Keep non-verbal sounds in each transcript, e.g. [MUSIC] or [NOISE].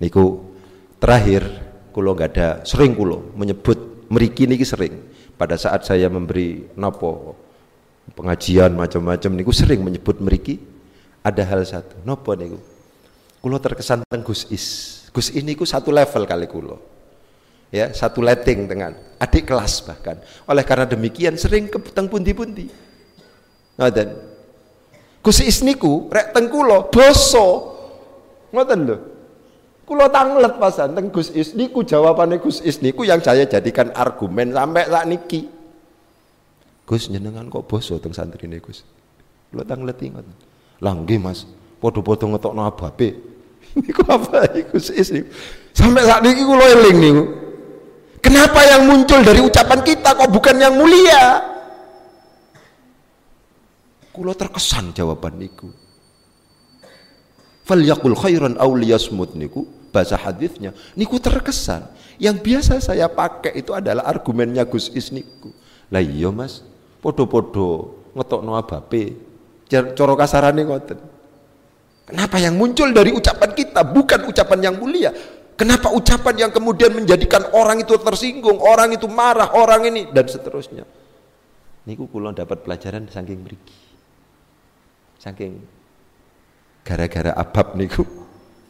niku terakhir kulo nggak ada sering kulo menyebut meriki niki sering. Pada saat saya memberi nopo pengajian macam-macam niku sering menyebut meriki. Ada hal satu nopo niku? Kulo terkesan teng Gus Is. Gus ini ku satu level kali kulo ya satu letting dengan adik kelas bahkan. Oleh karena demikian sering ke teng pundi-pundi. Ngoten. Gus Is niku rek teng kulo boso. Ngoten lho Kulo tanglet pasan teng Gus Is niku jawabane Gus Is niku yang saya jadikan argumen sampai saat niki. Gus jenengan kok boso teng santri ini Gus. Kulo tanglet ingat. Lah nggih Mas, padha-padha ngetokno ababe. [LAUGHS] niku apa Gus Is. Sampai saat niki kulo eling niku. Kenapa yang muncul dari ucapan kita kok bukan yang mulia? Kulo terkesan jawaban niku. Falyakul khairan aw niku bahasa hadisnya niku terkesan. Yang biasa saya pakai itu adalah argumennya Gus Is niku. Lah iya Mas, podo-podo ngetokno abape. Coro kasarane ngoten. Kenapa yang muncul dari ucapan kita bukan ucapan yang mulia? Kenapa ucapan yang kemudian menjadikan orang itu tersinggung, orang itu marah, orang ini dan seterusnya. Niku kula dapat pelajaran saking mriki. Saking gara-gara abab niku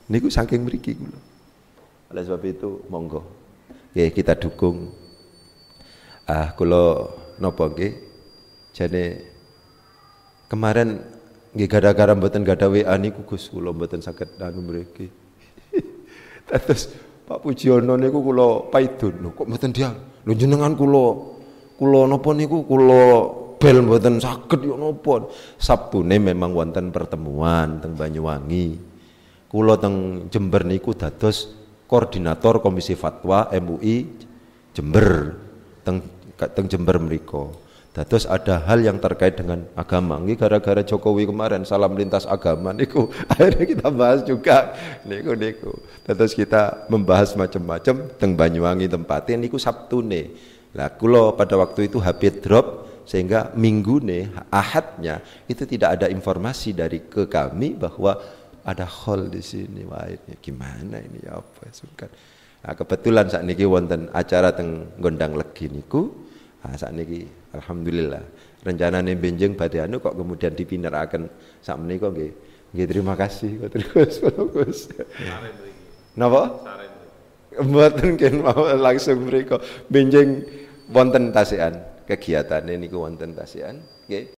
niku saking mriki kula oleh sebab itu monggo. Nggih kita dukung. Ah kula napa nggih? Jane kemarin nggih gara-gara mboten gada WA niku Gus kula mboten saged anu mriki. [LAUGHS] Terus Pak Pujiono niku kula paidun. Kok mboten dia lho jenengan kula kula napa niku? Kula bel mboten saged yo napa. Sabtune memang wonten pertemuan teng Banyuwangi. Kula teng Jember niku dados koordinator Komisi Fatwa MUI Jember teng teng Jember mriku. Dados ada hal yang terkait dengan agama. Ini gara-gara Jokowi kemarin salam lintas agama niku [LAUGHS] akhirnya kita bahas juga niku niku. Dados kita membahas macam-macam teng Banyuwangi tempatnya niku Sabtune. Lah kula pada waktu itu HP drop sehingga minggu nih ahadnya itu tidak ada informasi dari ke kami bahwa ada hall di sini wah ini gimana ini ya apa sungkan nah, kebetulan saat niki wonten acara teng gondang legi niku. Nah, saat niki alhamdulillah. Rencana nih benjeng pada anu kok kemudian dipindahkan saat kok nggih nggih terima kasih. Terus [LAUGHS] terus. Napa? Mboten ken mau langsung mereka benjeng wonten tasian. Kegiatan ini wonten tasian nggih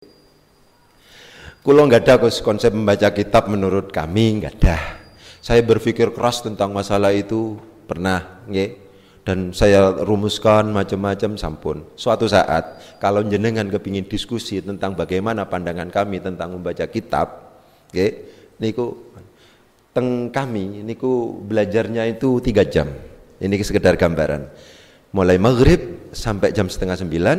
Kulo nggak ada konsep membaca kitab menurut kami nggak ada. Saya berpikir keras tentang masalah itu pernah, nggih. Dan saya rumuskan macam-macam sampun. Suatu saat kalau jenengan kepingin diskusi tentang bagaimana pandangan kami tentang membaca kitab, nggih, niku teng kami niku belajarnya itu tiga jam. Ini sekedar gambaran. Mulai maghrib sampai jam setengah sembilan,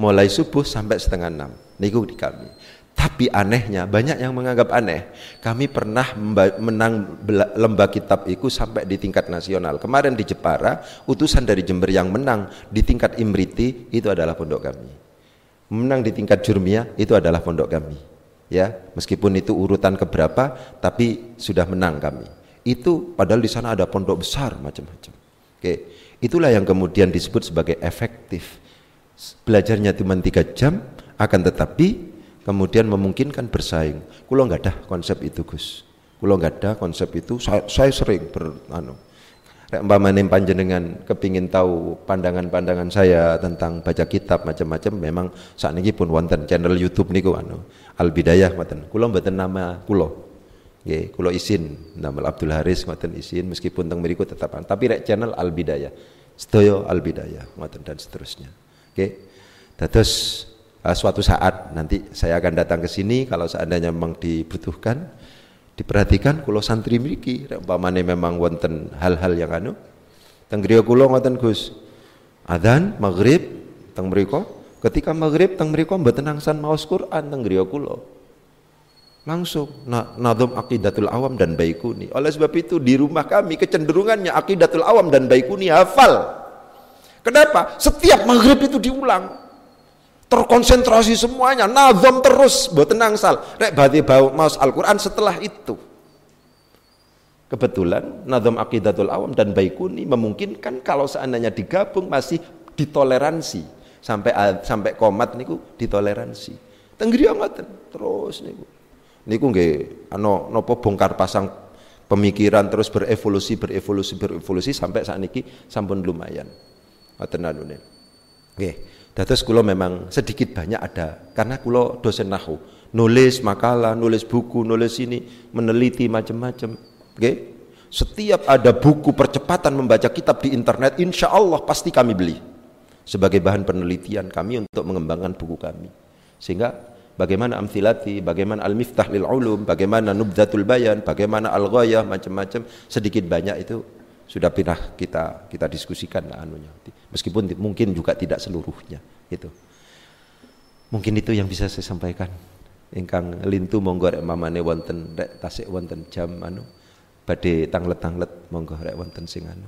mulai subuh sampai setengah enam. Niku di kami. Tapi anehnya banyak yang menganggap aneh. Kami pernah menang lembah kitab itu sampai di tingkat nasional. Kemarin di Jepara, utusan dari Jember yang menang di tingkat Imriti itu adalah pondok kami. Menang di tingkat Jurmia itu adalah pondok kami. Ya, meskipun itu urutan keberapa, tapi sudah menang kami. Itu padahal di sana ada pondok besar macam-macam. Oke, itulah yang kemudian disebut sebagai efektif belajarnya cuma tiga jam akan tetapi kemudian memungkinkan bersaing. Kulo nggak ada konsep itu Gus. Kulo nggak ada konsep itu. Saya, saya sering ber anu umpamane panjenengan kepingin tahu pandangan-pandangan saya tentang baca kitab macam-macam memang saat ini pun wonten channel YouTube niku anu Al Bidayah ngoten. Kulo mboten nama kulo. Nggih, kulo izin nama Abdul Haris ngoten izin meskipun teng mriku tetap tapi rek channel Al Bidayah sedaya Al Bidayah ngoten dan seterusnya. Oke. Terus uh, suatu saat nanti saya akan datang ke sini kalau seandainya memang dibutuhkan diperhatikan kalau santri mriki umpamane memang wonten hal-hal yang anu teng griya kula ngoten Gus. Adzan maghrib teng mriku ketika maghrib teng mriku mboten nangsan maos Quran teng griya kula. Langsung na nadhum aqidatul awam dan baikuni. Oleh sebab itu di rumah kami kecenderungannya aqidatul awam dan baikuni hafal. Kenapa? Setiap maghrib itu diulang. Terkonsentrasi semuanya, nazam terus, buat tenang sal. Rek berarti bau maus Al-Quran setelah itu. Kebetulan Nazam Aqidatul Awam dan Baikuni memungkinkan kalau seandainya digabung masih ditoleransi sampai sampai komat niku ditoleransi. Tenggriya ngoten terus niku. Niku nggih ano nopo bongkar pasang pemikiran terus berevolusi berevolusi berevolusi sampai saat niki sampun lumayan. Ngoten anune. Nggih. Dados kula memang sedikit banyak ada karena kula dosen nahu, nulis makalah, nulis buku, nulis ini, meneliti macam-macam. Oke? Setiap ada buku percepatan membaca kitab di internet, insya Allah pasti kami beli sebagai bahan penelitian kami untuk mengembangkan buku kami. Sehingga bagaimana amthilati, bagaimana al-miftah lil ulum, bagaimana nubdatul bayan, bagaimana al-ghayah, macam-macam sedikit banyak itu sudah pernah kita kita diskusikan anunya. Meskipun mungkin juga tidak seluruhnya itu. Mungkin itu yang bisa saya sampaikan. Ingkang lintu monggo rek mamane wonten rek tasik wonten jam anu badhe tanglet-tanglet monggo rek wonten sing anu